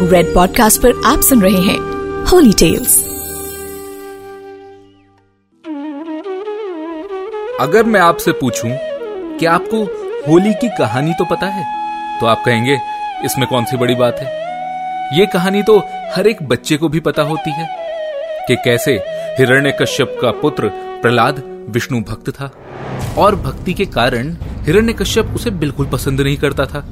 Red podcast पर आप सुन रहे हैं होली टेल्स अगर मैं आपसे पूछूँ कि आपको होली की कहानी तो पता है? तो आप कहेंगे, इसमें कौन सी बड़ी बात है? ये कहानी तो हर एक बच्चे को भी पता होती है कि कैसे हिरण्य कश्यप का पुत्र प्रहलाद विष्णु भक्त था। और भक्ति के कारण हिरण्य कश्यप उसे बिल्कुल पसंद नहीं करता था।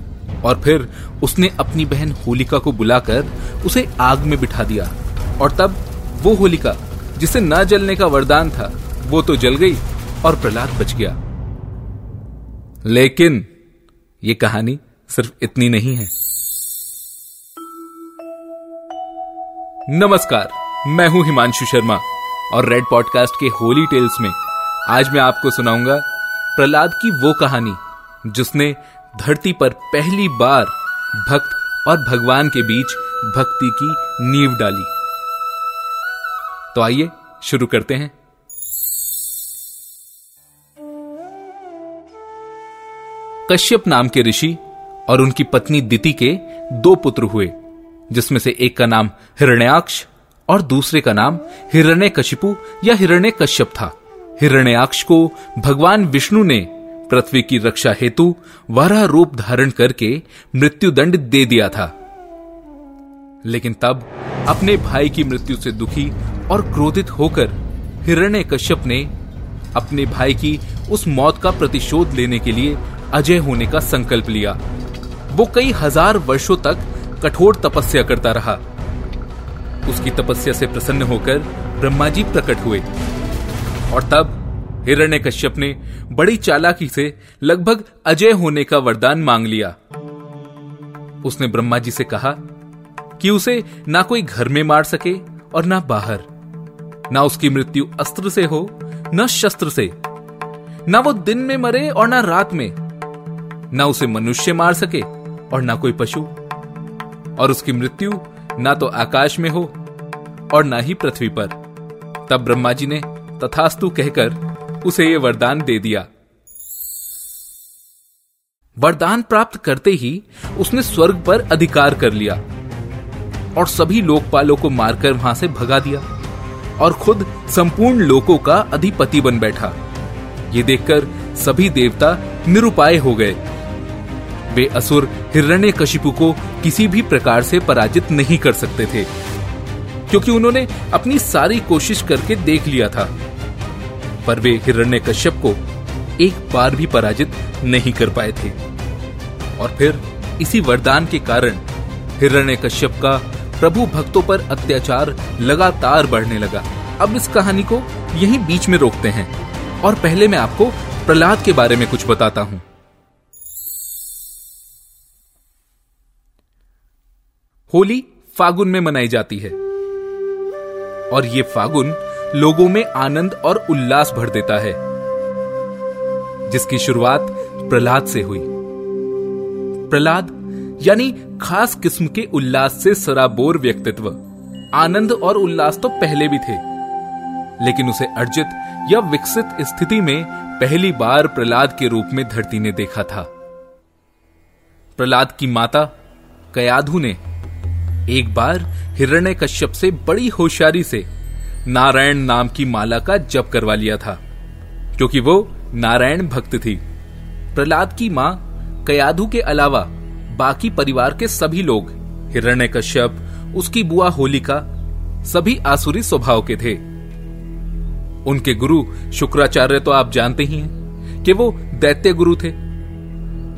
और फिर उसने अपनी बहन होलिका को बुलाकर उसे आग में बिठा दिया। और तब वो होलिका, जिसे न जलने का वरदान था, वो तो जल गई और प्रहलाद बच गया। लेकिन ये कहानी सिर्फ़ इतनी नहीं है। नमस्कार, मैं हूँ हिमांशु शर्मा और रेड पॉडकास्ट के होली टेल्स में आज मैं आपको सुनाऊँगा प्रहलाद की वो कहानी, जिसने धरती पर पहली बार भक्त और भगवान के बीच भक्ति की नींव डाली। तो आइए, शुरू करते हैं। कश्यप नाम के ऋषि और उनकी पत्नी दिति के दो पुत्र हुए, जिसमें से एक का नाम हिरण्याक्ष और दूसरे का नाम हिरण्य कशिपु या हिरण्य कश्यप था। हिरण्याक्ष को भगवान विष्णु ने पृथ्वी की रक्षा हेतु वराह रूप धारण करके मृत्युदंड दे दिया था। लेकिन तब अपने भाई की मृत्यु से दुखी और क्रोधित होकर हिरण्य कश्यप ने अपने भाई की उस मौत का प्रतिशोध लेने के लिए अजय होने का संकल्प लिया। वो कई हज़ार वर्षों तक कठोर तपस्या करता रहा। उसकी तपस्या से प्रसन्न होकर ब्रह्मा जी प्रकट हुए और तब हिरण्य कश्यप ने बड़ी चालाकी से लगभग अजय होने का वरदान मांग लिया। उसने ब्रह्मा जी से कहा कि उसे ना कोई घर में मार सके और ना बाहर, ना उसकी मृत्यु अस्त्र से हो, न शस्त्र से, ना वो दिन में मरे और ना रात में, ना उसे मनुष्य मार सके और ना कोई पशु, और उसकी मृत्यु ना तो आकाश में हो और ना ही पृथ्वी पर। तब ब्रह्मा जी ने तथास्तु कहकर उसे ये वरदान दे दिया। वरदान प्राप्त करते ही उसने स्वर्ग पर अधिकार कर लिया और सभी लोकपालों को मारकर वहाँ से भगा दिया और खुद संपूर्ण लोकों का अधिपति बन बैठा। ये देखकर सभी देवता निरुपाय हो गए। वे असुर हिरण्य कशिपु को किसी भी प्रकार से पराजित नहीं कर सकते थे, क्योंकि उन्होंने अपनी सारी कोशिश करके देख लिया था। पर वे हिरण्य कश्यप को एक बार भी पराजित नहीं कर पाए थे। और फिर इसी वरदान के कारण हिरण्य कश्यप का प्रभु भक्तों पर अत्याचार लगातार बढ़ने लगा। अब इस कहानी को यहीं बीच में रोकते हैं और पहले मैं आपको प्रहलाद के बारे में कुछ बताता हूँ। होली फागुन में मनाई जाती है। और ये फागुन लोगों में आनंद और उल्लास भर देता है, जिसकी शुरुआत प्रहलाद से हुई। प्रहलाद, यानी खास किस्म के उल्लास से सराबोर व्यक्तित्व। आनंद और उल्लास तो पहले भी थे, लेकिन उसे अर्जित या विकसित स्थिति में पहली बार प्रहलाद के रूप में धरती ने देखा था। प्रहलाद की माता, कयाधु ने, एक बार हिरण्य कश्यप से बड़ी होशियारी से नारायण नाम की माला का जप करवा लिया था, क्योंकि वो नारायण भक्त थी। प्रहलाद की माँ कयाधु के अलावा बाकी परिवार के सभी लोग, हिरण्य कश्यप, उसकी बुआ होलिका, सभी आसुरी स्वभाव के थे। उनके गुरु शुक्राचार्य तो आप जानते ही हैं कि वो दैत्य गुरु थे।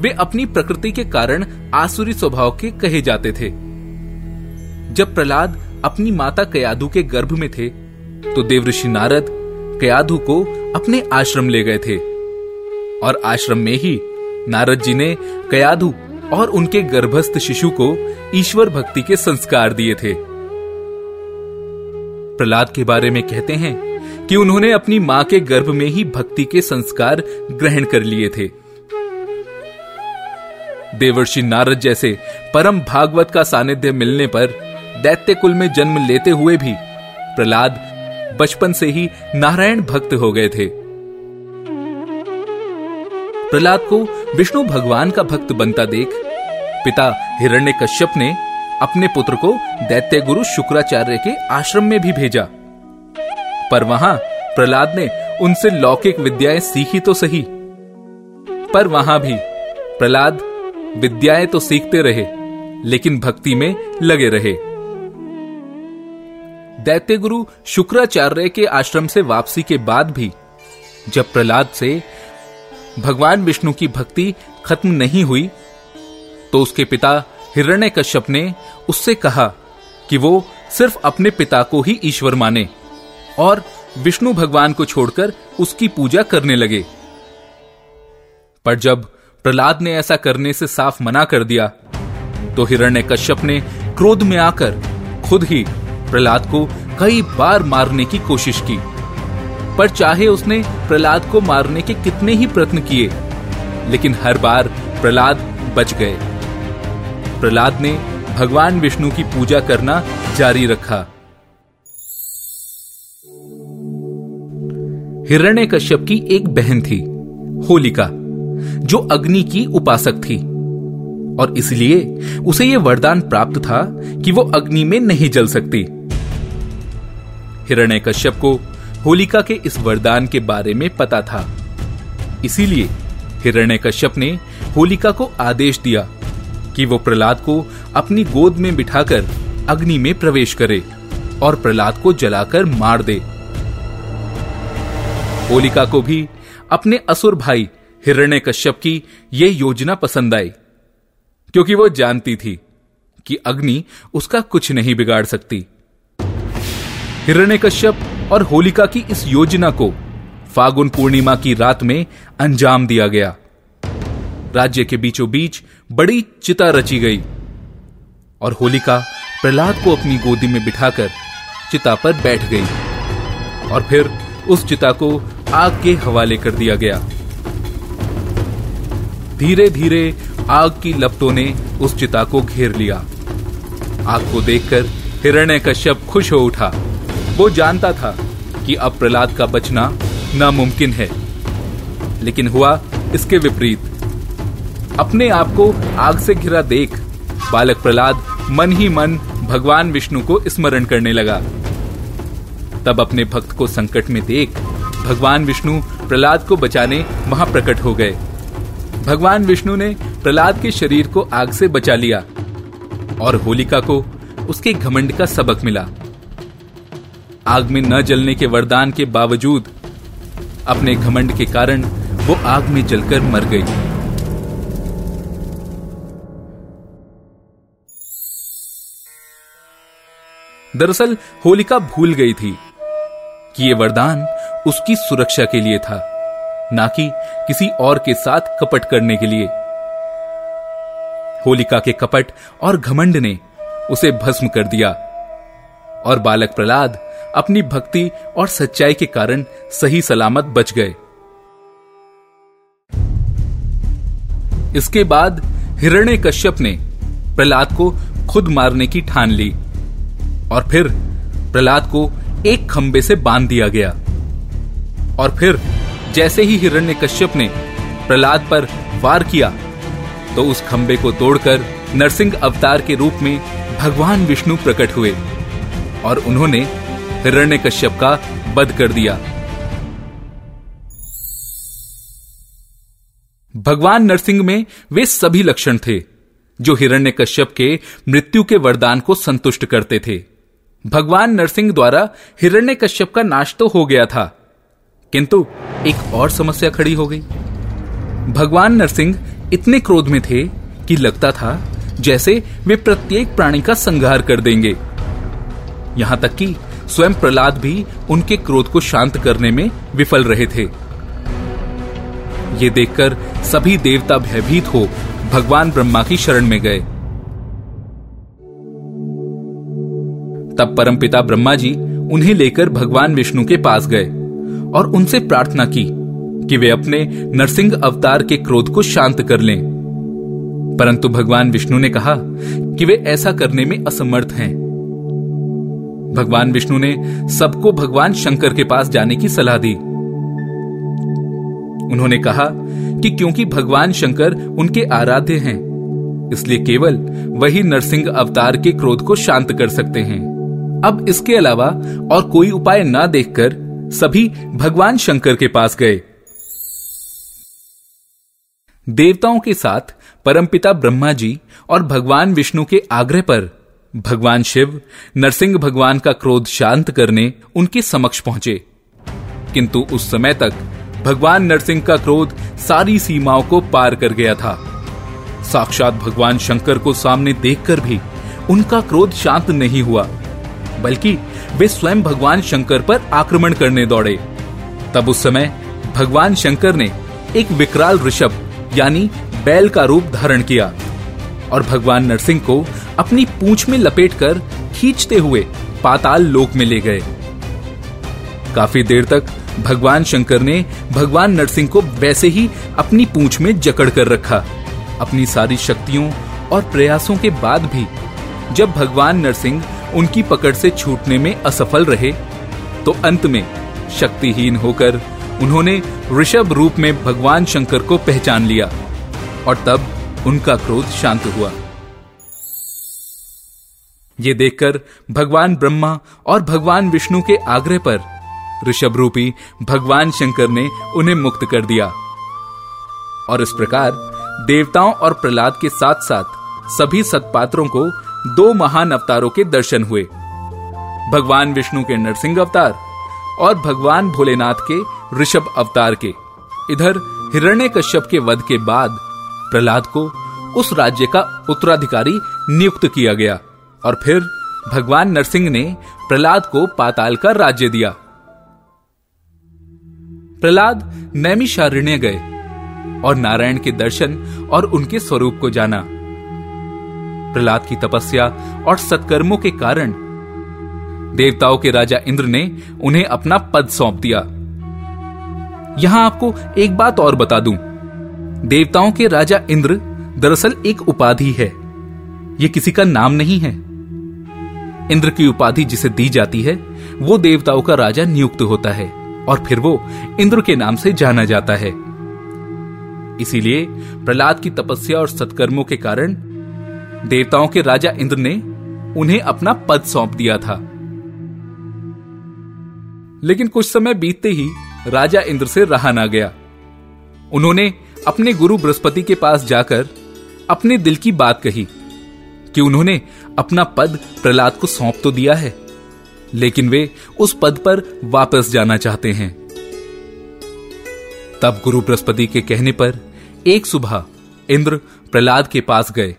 वे अपनी प्रकृति के कारण आसुरी स्वभाव के कहे जाते थे। जब प्रहलाद अपनी माता कयाधु के गर्भ में थे तो देवऋषि नारद कयाधु को अपने आश्रम ले गए थे। और आश्रम में ही नारद जी ने कयाधु और उनके गर्भस्थ शिशु को ईश्वर भक्ति के संस्कार दिए थे। प्रहलाद के बारे में कहते हैं कि उन्होंने अपनी माँ के गर्भ में ही भक्ति के संस्कार ग्रहण कर लिए थे। देवर्षि नारद जैसे परम भागवत का सानिध्य मिलने पर दैत्य कुल में जन्म लेते हुए भी प्रहलाद बचपन से ही नारायण भक्त हो गए थे। प्रहलाद को विष्णु भगवान का भक्त बनता देख पिता हिरण्य कश्यप ने अपने पुत्र को दैत्य गुरु शुक्राचार्य के आश्रम में भी भेजा। पर वहाँ प्रहलाद ने उनसे लौकिक विद्याएँ सीखी तो सही। पर वहाँ भी प्रहलाद विद्याएँ तो सीखते रहे, लेकिन भक्ति में लगे रहे। दैत्य गुरु शुक्राचार्य के आश्रम से वापसी के बाद भी, जब प्रहलाद से भगवान विष्णु की भक्ति खत्म नहीं हुई तो उसके पिता हिरण्य कश्यप ने उससे कहा कि वो सिर्फ़ अपने पिता को ही ईश्वर माने और विष्णु भगवान को छोड़कर उसकी पूजा करने लगे। पर जब प्रहलाद ने ऐसा करने से साफ़ मना कर दिया तो हिरण्य कश्यप ने क्रोध में आकर खुद ही प्रहलाद को कई बार मारने की कोशिश की। पर चाहे उसने प्रहलाद को मारने के कितने ही प्रयत्न किए, लेकिन हर बार प्रहलाद बच गए। प्रहलाद ने भगवान विष्णु की पूजा करना जारी रखा। हिरण्य कश्यप की एक बहन थी, होलिका, जो अग्नि की उपासक थी। और इसलिए उसे यह वरदान प्राप्त था कि वो अग्नि में नहीं जल सकती। हिरण्य कश्यप को होलिका के इस वरदान के बारे में पता था। इसीलिए हिरण्य कश्यप ने होलिका को आदेश दिया कि वो प्रहलाद को अपनी गोद में बिठाकर अग्नि में प्रवेश करे और प्रहलाद को जलाकर मार दे। होलिका को भी अपने असुर भाई हिरण्य कश्यप की यह योजना पसंद आई। क्योंकि वो जानती थी कि अग्नि उसका कुछ नहीं बिगाड़ सकती। हिरण्यकश्यप और होलिका की इस योजना को फागुन पूर्णिमा की रात में अंजाम दिया गया। राज्य के बीचों बीच बड़ी चिता रची गई और होलिका प्रहलाद को अपनी गोदी में बिठाकर चिता पर बैठ गई और फिर उस चिता को आग के हवाले कर दिया गया। धीरे धीरे आग की लपटों ने उस चिता को घेर लिया। आग को देखकर हिरण्य कश्यप खुश हो उठा। वो जानता था कि अब प्रहलाद का बचना नामुमकिन है। लेकिन हुआ इसके विपरीत। अपने आप को आग से घिरा देख बालक प्रहलाद मन ही मन भगवान विष्णु को स्मरण करने लगा। तब अपने भक्त को संकट में देख भगवान विष्णु प्रहलाद को बचाने वहाँ प्रकट हो गए। भगवान विष्णु ने प्रहलाद के शरीर को आग से बचा लिया और होलिका को उसके घमंड का सबक मिला। आग में न जलने के वरदान के बावजूद अपने घमंड के कारण वो आग में जलकर मर गई। दरअसल होलिका भूल गई थी कि यह वरदान उसकी सुरक्षा के लिए था। ना कि किसी और के साथ कपट करने के लिए। होलिका के कपट और घमंड ने उसे भस्म कर दिया और बालक प्रहलाद अपनी भक्ति और सच्चाई के कारण सही सलामत बच गए। इसके बाद हिरण्य कश्यप ने प्रहलाद को खुद मारने की ठान ली और फिर प्रहलाद को एक खंबे से बाँध दिया गया और फिर जैसे ही हिरण्य कश्यप ने प्रहलाद पर वार किया तो उस खंबे को तोड़कर नरसिंह अवतार के रूप में भगवान विष्णु प्रकट हुए और उन्होंने हिरण्य कश्यप का वध कर दिया। भगवान नरसिंह में वे सभी लक्षण थे, जो हिरण्य कश्यप के मृत्यु के वरदान को संतुष्ट करते थे। भगवान नरसिंह द्वारा हिरण्य कश्यप का नाश तो हो गया था किंतु एक और समस्या खड़ी हो गई। भगवान नरसिंह इतने क्रोध में थे कि लगता था जैसे वे प्रत्येक प्राणी का संहार कर देंगे। यहाँ तक कि स्वयं प्रहलाद भी उनके क्रोध को शांत करने में विफल रहे थे। ये देखकर सभी देवता भयभीत हो भगवान ब्रह्मा की शरण में गए। तब परमपिता ब्रह्मा जी उन्हें लेकर भगवान विष्णु के पास गए। और उनसे प्रार्थना की कि वे अपने नरसिंह अवतार के क्रोध को शांत कर लें। परंतु भगवान विष्णु ने कहा कि वे ऐसा करने में असमर्थ हैं। भगवान विष्णु ने सबको भगवान शंकर के पास जाने की सलाह दी। उन्होंने कहा कि क्योंकि भगवान शंकर उनके आराध्य हैं, इसलिए केवल वही नरसिंह अवतार के क्रोध को शांत कर सकते हैं। अब इसके अलावा और कोई उपाय ना देखकर सभी भगवान शंकर के पास गए। देवताओं के साथ परमपिता ब्रह्मा जी और भगवान विष्णु के आग्रह पर भगवान शिव, नरसिंह भगवान का क्रोध शांत करने उनके समक्ष पहुँचे। किंतु उस समय तक भगवान नरसिंह का क्रोध सारी सीमाओं को पार कर गया था। साक्षात भगवान शंकर को सामने देखकर भी उनका क्रोध शांत नहीं हुआ, बल्कि वे स्वयं भगवान शंकर पर आक्रमण करने दौड़े। तब उस समय भगवान शंकर ने एक विकराल ऋषभ, यानी बैल का रूप धारण किया और भगवान नरसिंह को अपनी पूंछ में लपेटकर खींचते हुए पाताल लोक में ले गए। काफ़ी देर तक भगवान शंकर ने भगवान नरसिंह को वैसे ही अपनी पूंछ में जकड़ कर रखा। अपनी सारी शक्तियों और प्रयासों के बाद भी जब भगवान नरसिंह उनकी पकड़ से छूटने में असफल रहे तो अंत में शक्तिहीन होकर उन्होंने ऋषभ रूप में भगवान शंकर को पहचान लिया और तब उनका क्रोध शांत हुआ। ये देखकर भगवान ब्रह्मा और भगवान विष्णु के आग्रह पर ऋषभ रूपी भगवान शंकर ने उन्हें मुक्त कर दिया। और इस प्रकार देवताओं और प्रहलाद के साथ साथ सभी सतपात्रों को दो महान अवतारों के दर्शन हुए। भगवान विष्णु के नरसिंह अवतार और भगवान भोलेनाथ के ऋषभ अवतार के। इधर हिरण्य कश्यप के वध के बाद प्रहलाद को उस राज्य का उत्तराधिकारी नियुक्त किया गया और फिर भगवान नरसिंह ने प्रहलाद को पाताल का राज्य दिया। प्रहलाद नैमिषारण्य गए और नारायण के दर्शन और उनके स्वरूप को जाना। प्रहलाद की तपस्या और सत्कर्मों के कारण देवताओं के राजा इंद्र ने उन्हें अपना पद सौंप दिया। यहाँ आपको एक बात और बता दूँ। देवताओं के राजा इंद्र दरअसल एक उपाधि है। यह किसी का नाम नहीं है। इंद्र की उपाधि जिसे दी जाती है, वो देवताओं का राजा नियुक्त होता है और फिर वो इंद्र के नाम से जाना जाता है। इसीलिए प्रहलाद की तपस्या और सत्कर्मों के कारण देवताओं के राजा इंद्र ने उन्हें अपना पद सौंप दिया था। लेकिन कुछ समय बीतते ही राजा इंद्र से रहा ना गया। उन्होंने अपने गुरु बृहस्पति के पास जाकर अपने दिल की बात कही कि उन्होंने अपना पद प्रहलाद को सौंप तो दिया है, लेकिन वे उस पद पर वापस जाना चाहते हैं। तब गुरु बृहस्पति के कहने पर एक सुबह इंद्र प्रहलाद के पास गए।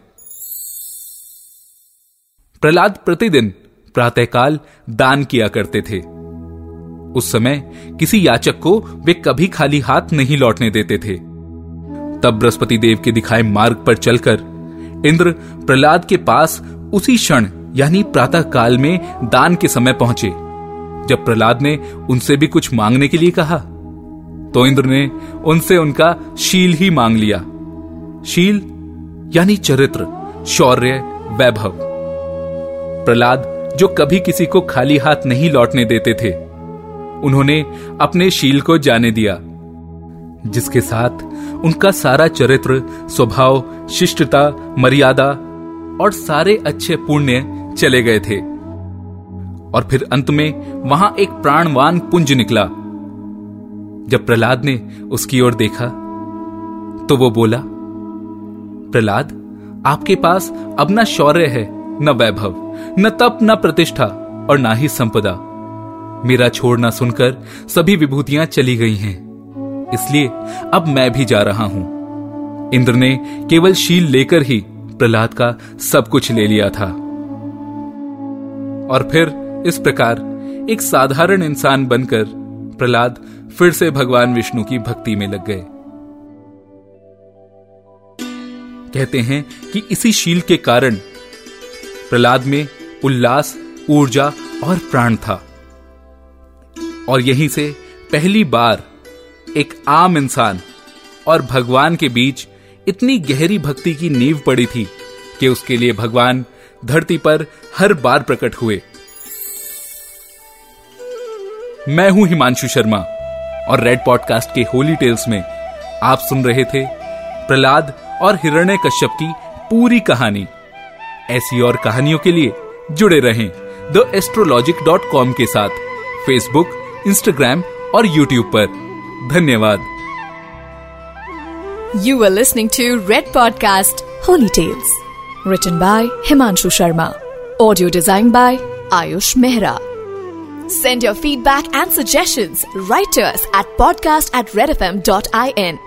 प्रहलाद प्रतिदिन प्रातःकाल दान किया करते थे। उस समय किसी याचक को वे कभी खाली हाथ नहीं लौटने देते थे। तब बृहस्पति देव के दिखाए मार्ग पर चलकर इंद्र प्रहलाद के पास उसी क्षण, यानी प्रातः काल में दान के समय पहुँचे। जब प्रहलाद ने उनसे भी कुछ मांगने के लिए कहा तो इंद्र ने उनसे उनका शील ही मांग लिया। शील, यानी चरित्र, शौर्य, वैभव। प्रहलाद, जो कभी किसी को खाली हाथ नहीं लौटने देते थे। उन्होंने अपने शील को जाने दिया, जिसके साथ उनका सारा चरित्र, स्वभाव, शिष्टता, मर्यादा और सारे अच्छे पुण्य चले गए थे। और फिर अंत में वहाँ एक प्राणवान पुंज निकला। जब प्रहलाद ने उसकी ओर देखा तो वो बोला, प्रहलाद, आपके पास अब न शौर्य है न वैभव, न तप, न प्रतिष्ठा और ना ही संपदा। मेरा छोड़ना सुनकर सभी विभूतियाँ चली गई हैं। इसलिए अब मैं भी जा रहा हूँ। इंद्र ने केवल शील लेकर ही प्रहलाद का सब कुछ ले लिया था। और फिर इस प्रकार एक साधारण इंसान बनकर प्रहलाद फिर से भगवान विष्णु की भक्ति में लग गए। कहते हैं कि इसी शील के कारण प्रहलाद में उल्लास, ऊर्जा और प्राण था। और यहीं से पहली बार एक आम इंसान और भगवान के बीच इतनी गहरी भक्ति की नींव पड़ी थी कि उसके लिए भगवान धरती पर हर बार प्रकट हुए। मैं हूँ हिमांशु शर्मा और रेड पॉडकास्ट के होली टेल्स में आप सुन रहे थे प्रहलाद और हिरण्य कश्यप की पूरी कहानी। ऐसी और कहानियों के लिए जुड़े रहें द एस्ट्रोलॉजिक डॉट कॉम के साथ, फेसबुक, इंस्टाग्राम और यूट्यूब पर। धन्यवाद। You are listening to Red podcast holy tales return by Himanshu Sharma audio design by Ayush Mehra send your feedback and suggestion writers at podcast at Red FM dot I N N